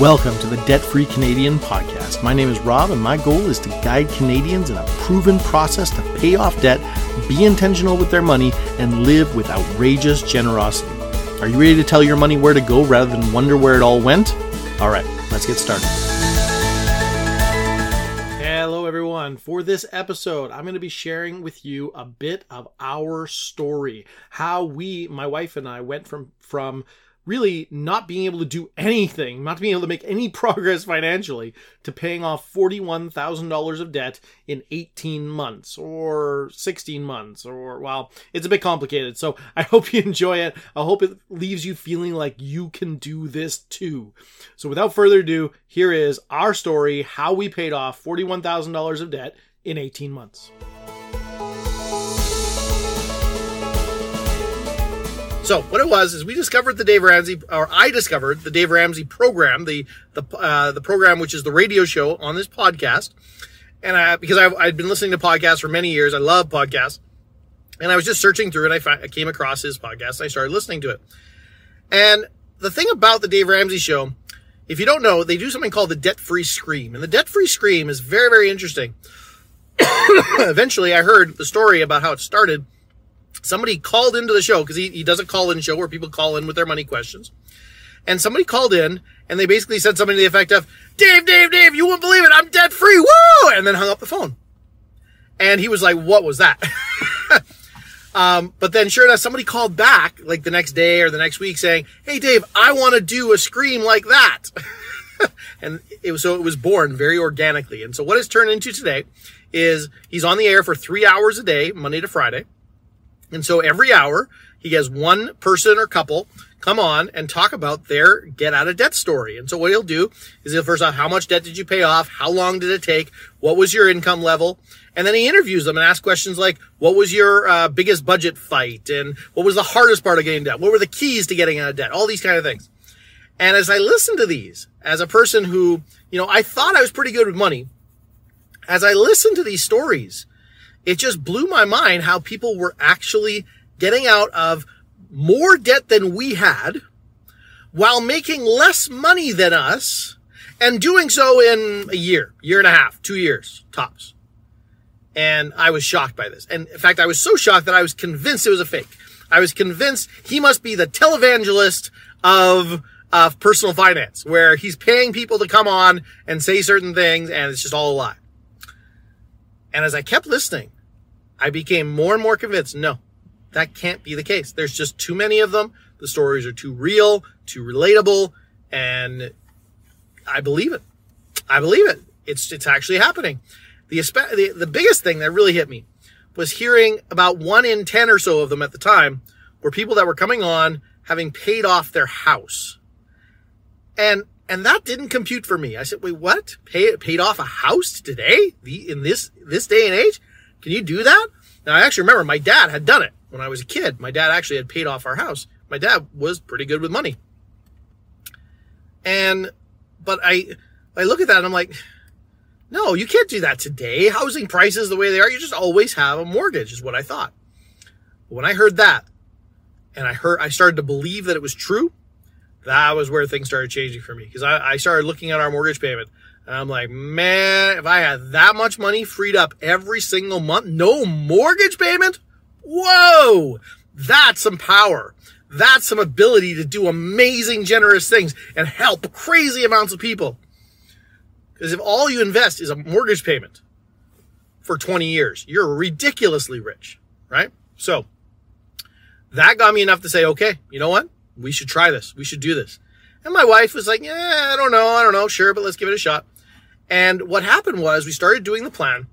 Welcome to the Debt Free Canadian podcast. My name is Rob, and my goal is to guide Canadians in a proven process to pay off debt, be intentional with their money, and live with outrageous generosity. Are you ready to tell your money where to go rather than wonder where it all went? All right, let's get started. Hello, everyone. For this episode, I'm going to be sharing with you a bit of our story. How we, my wife and I, went from from really not being able to do anything, not being able to make any progress financially, to paying off $41,000 of debt in 18 months or 16 months, or, well, it's a bit complicated. So I hope you enjoy it. I hope it leaves you feeling like you can do this too. So without further ado, here is our story how we paid off $41,000 of debt in 18 months. So what it was is we discovered the Dave Ramsey, or I discovered the Dave Ramsey program, the the uh, the program which is the radio show on this podcast, and I, because I've, I'd been listening to podcasts for many years, I love podcasts, and I was just searching through it. I, I came across his podcast. and I started listening to it, and the thing about the Dave Ramsey show, if you don't know, they do something called the debt free scream, and the debt free scream is very very interesting. Eventually, I heard the story about how it started somebody called into the show because he, he does a call in show where people call in with their money questions. And somebody called in and they basically said something to the effect of, Dave, Dave, Dave, you won't believe it. I'm debt free. Woo! And then hung up the phone. And he was like, what was that? um, but then sure enough, somebody called back like the next day or the next week saying, Hey, Dave, I want to do a scream like that. and it was, so it was born very organically. And so what it's turned into today is he's on the air for three hours a day, Monday to Friday. And so every hour, he has one person or couple come on and talk about their get out of debt story. And so what he'll do is he'll first off, how much debt did you pay off? How long did it take? What was your income level? And then he interviews them and asks questions like, what was your uh, biggest budget fight? And what was the hardest part of getting debt? What were the keys to getting out of debt? All these kind of things. And as I listen to these, as a person who, you know, I thought I was pretty good with money, as I listen to these stories, it just blew my mind how people were actually getting out of more debt than we had while making less money than us and doing so in a year, year and a half, two years tops. And I was shocked by this. And in fact, I was so shocked that I was convinced it was a fake. I was convinced he must be the televangelist of, of personal finance, where he's paying people to come on and say certain things and it's just all a lie. And as I kept listening, I became more and more convinced no, that can't be the case. There's just too many of them. The stories are too real, too relatable, and I believe it. I believe it. It's it's actually happening. The, the the biggest thing that really hit me was hearing about one in ten or so of them at the time were people that were coming on having paid off their house, and and that didn't compute for me. I said, wait, what? Pay paid off a house today? The in this this day and age? Can you do that? Now, I actually remember my dad had done it when I was a kid. My dad actually had paid off our house. My dad was pretty good with money. And, but I, I look at that and I'm like, no, you can't do that today. Housing prices the way they are, you just always have a mortgage is what I thought. When I heard that and I heard, I started to believe that it was true, that was where things started changing for me because I, I started looking at our mortgage payment and I'm like, man, if I had that much money freed up every single month, no mortgage payment, whoa, that's some power. That's some ability to do amazing, generous things and help crazy amounts of people. Because if all you invest is a mortgage payment for 20 years, you're ridiculously rich, right? So that got me enough to say, okay, you know what? We should try this. We should do this. And my wife was like, yeah, I don't know. I don't know. Sure, but let's give it a shot. And what happened was we started doing the plan,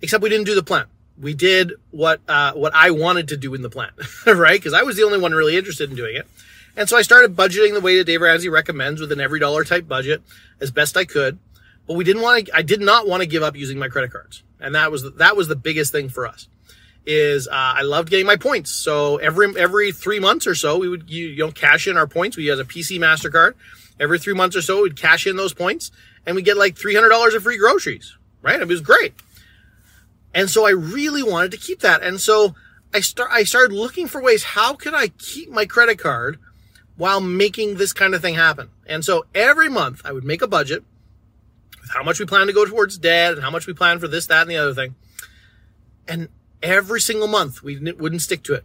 except we didn't do the plan. We did what, uh, what I wanted to do in the plan, right? Cause I was the only one really interested in doing it. And so I started budgeting the way that Dave Ramsey recommends with an every dollar type budget as best I could. But we didn't want to, I did not want to give up using my credit cards. And that was, that was the biggest thing for us is, uh, I loved getting my points. So every, every three months or so, we would, you, you know, cash in our points. We use a PC MasterCard. Every three months or so, we'd cash in those points and we get like $300 of free groceries, right? It was great. And so I really wanted to keep that. And so I start, I started looking for ways, how can I keep my credit card while making this kind of thing happen. And so every month I would make a budget with how much we plan to go towards debt and how much we plan for this, that, and the other thing. And every single month we wouldn't stick to it.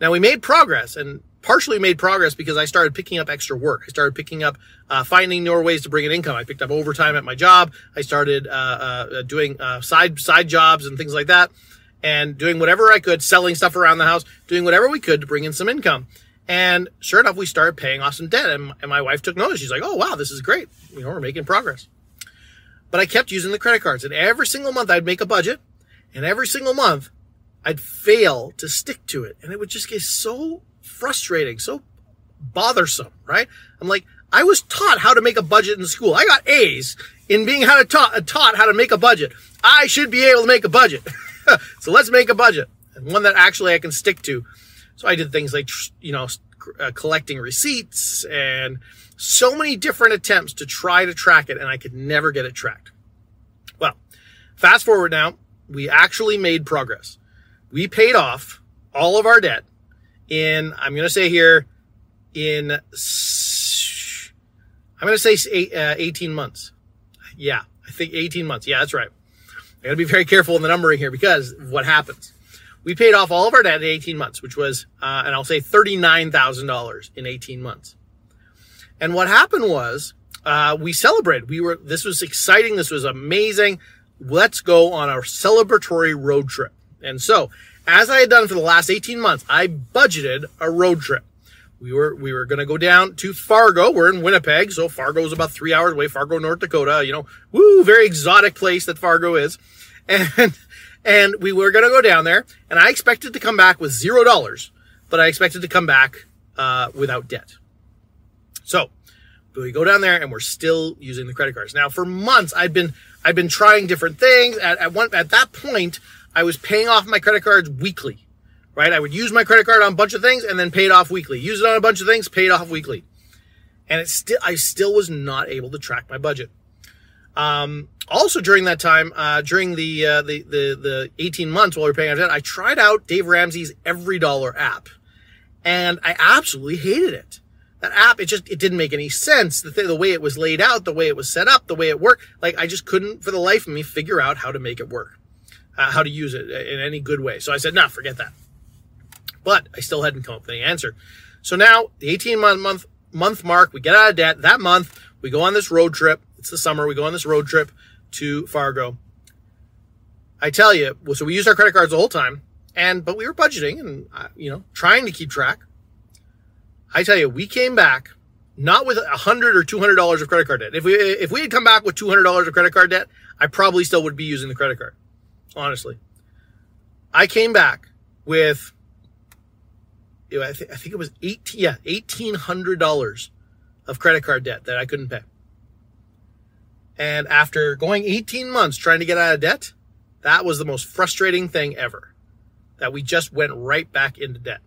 Now we made progress and partially made progress because I started picking up extra work. I started picking up, uh, finding more ways to bring in income. I picked up overtime at my job. I started, uh, uh, doing, uh, side, side jobs and things like that and doing whatever I could, selling stuff around the house, doing whatever we could to bring in some income. And sure enough, we started paying off some debt and, and my wife took notice. She's like, Oh, wow, this is great. You know, we're making progress. But I kept using the credit cards and every single month I'd make a budget and every single month I'd fail to stick to it. And it would just get so frustrating, so bothersome, right? I'm like, I was taught how to make a budget in school. I got A's in being how to taught, taught how to make a budget. I should be able to make a budget. so let's make a budget and one that actually I can stick to. So I did things like, you know, uh, collecting receipts and so many different attempts to try to track it and I could never get it tracked. Well, fast forward now, we actually made progress. We paid off all of our debt in, I'm going to say here, in, I'm going to say uh, 18 months. Yeah, I think 18 months. Yeah, that's right. I got to be very careful in the numbering here because what happens. We paid off all of our debt in 18 months, which was, uh, and I'll say $39,000 in 18 months. And what happened was, uh, we celebrated. We were, this was exciting. This was amazing. Let's go on a celebratory road trip. And so as I had done for the last 18 months, I budgeted a road trip. We were, we were going to go down to Fargo. We're in Winnipeg. So Fargo is about three hours away. Fargo, North Dakota, you know, woo, very exotic place that Fargo is. And, and we were going to go down there and I expected to come back with zero dollars, but I expected to come back, uh, without debt. So we go down there and we're still using the credit cards. Now for months, I'd been, I'd been trying different things. At, at one, at that point, I was paying off my credit cards weekly, right? I would use my credit card on a bunch of things and then pay it off weekly. Use it on a bunch of things, pay it off weekly. And it still, I still was not able to track my budget. Um, also during that time, uh, during the, uh, the, the, the 18 months while we were paying off debt, I tried out Dave Ramsey's Every Dollar app and I absolutely hated it. That app, it just, it didn't make any sense. The, th- the way it was laid out, the way it was set up, the way it worked. Like I just couldn't for the life of me figure out how to make it work uh, how to use it in any good way. So I said, nah, forget that. But I still hadn't come up with any answer. So now the 18 month, month, month mark, we get out of debt. That month, we go on this road trip. It's the summer. We go on this road trip to Fargo. I tell you, so we used our credit cards the whole time and, but we were budgeting and, uh, you know, trying to keep track. I tell you, we came back not with a hundred or two hundred dollars of credit card debt. If we if we had come back with two hundred dollars of credit card debt, I probably still would be using the credit card honestly. I came back with, I, I think it was 18, yeah, $1,800 of credit card debt that I couldn't pay. And after going 18 months trying to get out of debt, that was the most frustrating thing ever. That we just went right back into debt.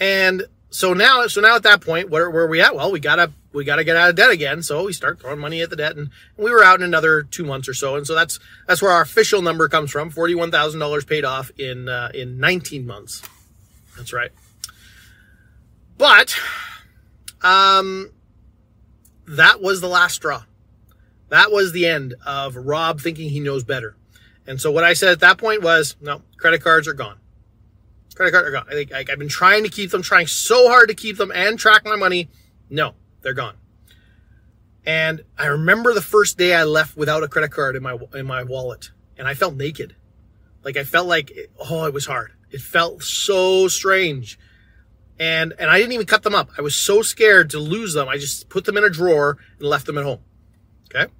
And so now, so now at that point, where, where are we at? Well, we gotta, we gotta get out of debt again. So we start throwing money at the debt and, we were out in another two months or so. And so that's, that's where our official number comes from. $41,000 paid off in, uh, in 19 months. That's right. But, um, that was the last straw. That was the end of Rob thinking he knows better. And so what I said at that point was, no, credit cards are gone. Credit card are gone. I think I've been trying to keep them, trying so hard to keep them and track my money. No, they're gone. And I remember the first day I left without a credit card in my in my wallet, and I felt naked. Like I felt like oh, it was hard. It felt so strange. And and I didn't even cut them up. I was so scared to lose them. I just put them in a drawer and left them at home. Okay.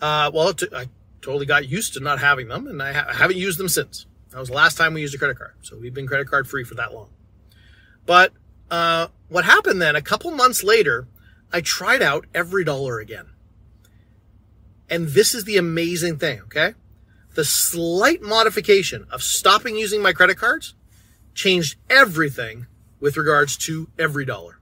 Uh, well, I totally got used to not having them, and I, ha- I haven't used them since. That was the last time we used a credit card. So we've been credit card free for that long. But uh, what happened then, a couple months later, I tried out every dollar again. And this is the amazing thing, okay? The slight modification of stopping using my credit cards changed everything with regards to every dollar.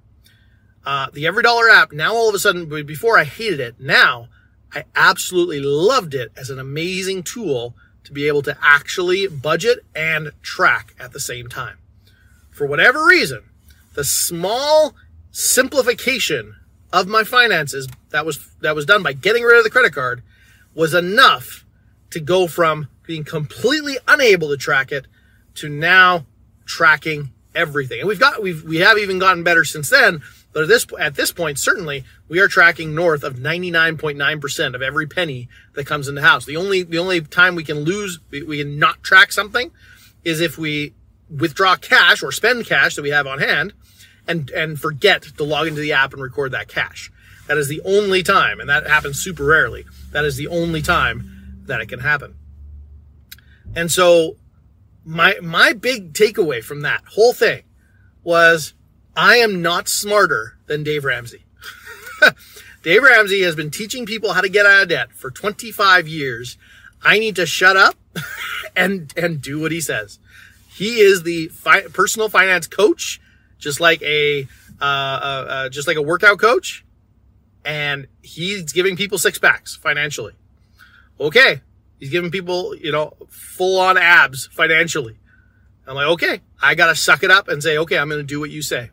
Uh, the every dollar app, now all of a sudden, before I hated it, now I absolutely loved it as an amazing tool to be able to actually budget and track at the same time. for whatever reason, the small simplification of my finances that was that was done by getting rid of the credit card was enough to go from being completely unable to track it to now tracking everything. And we've got we've we have even gotten better since then. But at this at this point, certainly we are tracking north of 99.9% of every penny that comes in the house. The only the only time we can lose we, we can not track something is if we withdraw cash or spend cash that we have on hand and and forget to log into the app and record that cash. That is the only time, and that happens super rarely. That is the only time that it can happen. And so my my big takeaway from that whole thing was I am not smarter than Dave Ramsey. Dave Ramsey has been teaching people how to get out of debt for 25 years. I need to shut up and and do what he says. He is the fi- personal finance coach, just like a uh, uh, uh, just like a workout coach, and he's giving people six packs financially. Okay, he's giving people you know full on abs financially. I'm like, okay, I gotta suck it up and say, okay, I'm gonna do what you say.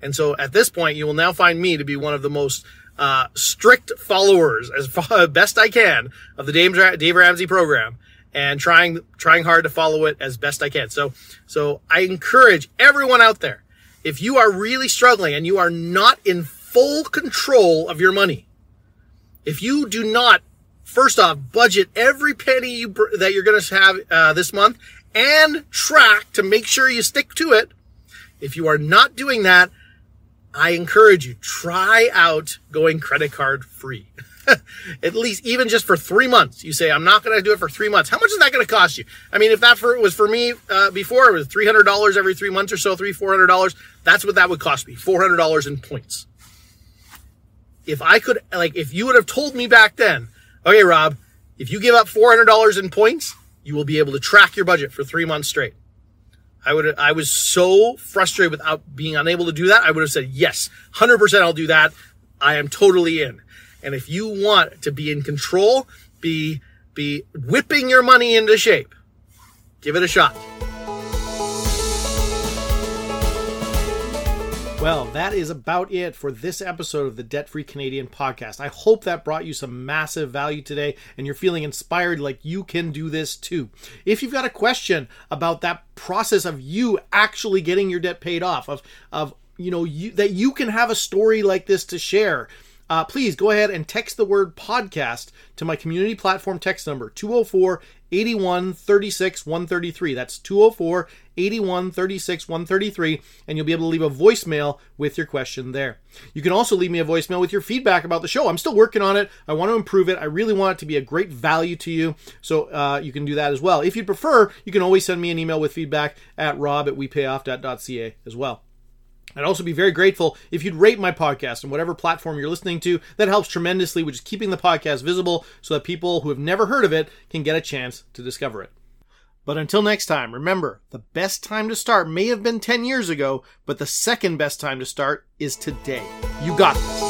And so at this point, you will now find me to be one of the most uh, strict followers, as far, best I can, of the Dave, Dave Ramsey program, and trying trying hard to follow it as best I can. So so I encourage everyone out there, if you are really struggling and you are not in full control of your money, if you do not first off budget every penny you that you're going to have uh, this month and track to make sure you stick to it. If you are not doing that, I encourage you, try out going credit card free. At least, even just for three months. You say, I'm not going to do it for three months. How much is that going to cost you? I mean, if that for, was for me uh, before, it was $300 every three months or so, three, $400. That's what that would cost me. $400 in points. If I could, like, if you would have told me back then, okay, Rob, if you give up $400 in points, you will be able to track your budget for three months straight. I would I was so frustrated without being unable to do that. I would have said, yes, 100% I'll do that. I am totally in. And if you want to be in control, be be whipping your money into shape, give it a shot. Well, that is about it for this episode of the Debt Free Canadian podcast. I hope that brought you some massive value today and you're feeling inspired like you can do this too. If you've got a question about that process of you actually getting your debt paid off, of, of you know, you, that you can have a story like this to share, uh, please go ahead and text the word podcast to my community platform text number 204 81 36 133. That's 204 81 36 133, and you'll be able to leave a voicemail with your question there. You can also leave me a voicemail with your feedback about the show. I'm still working on it. I want to improve it. I really want it to be a great value to you, so uh, you can do that as well. If you'd prefer, you can always send me an email with feedback at rob at wepayoff.ca as well. I'd also be very grateful if you'd rate my podcast on whatever platform you're listening to. That helps tremendously, which is keeping the podcast visible so that people who have never heard of it can get a chance to discover it. But until next time, remember the best time to start may have been 10 years ago, but the second best time to start is today. You got this.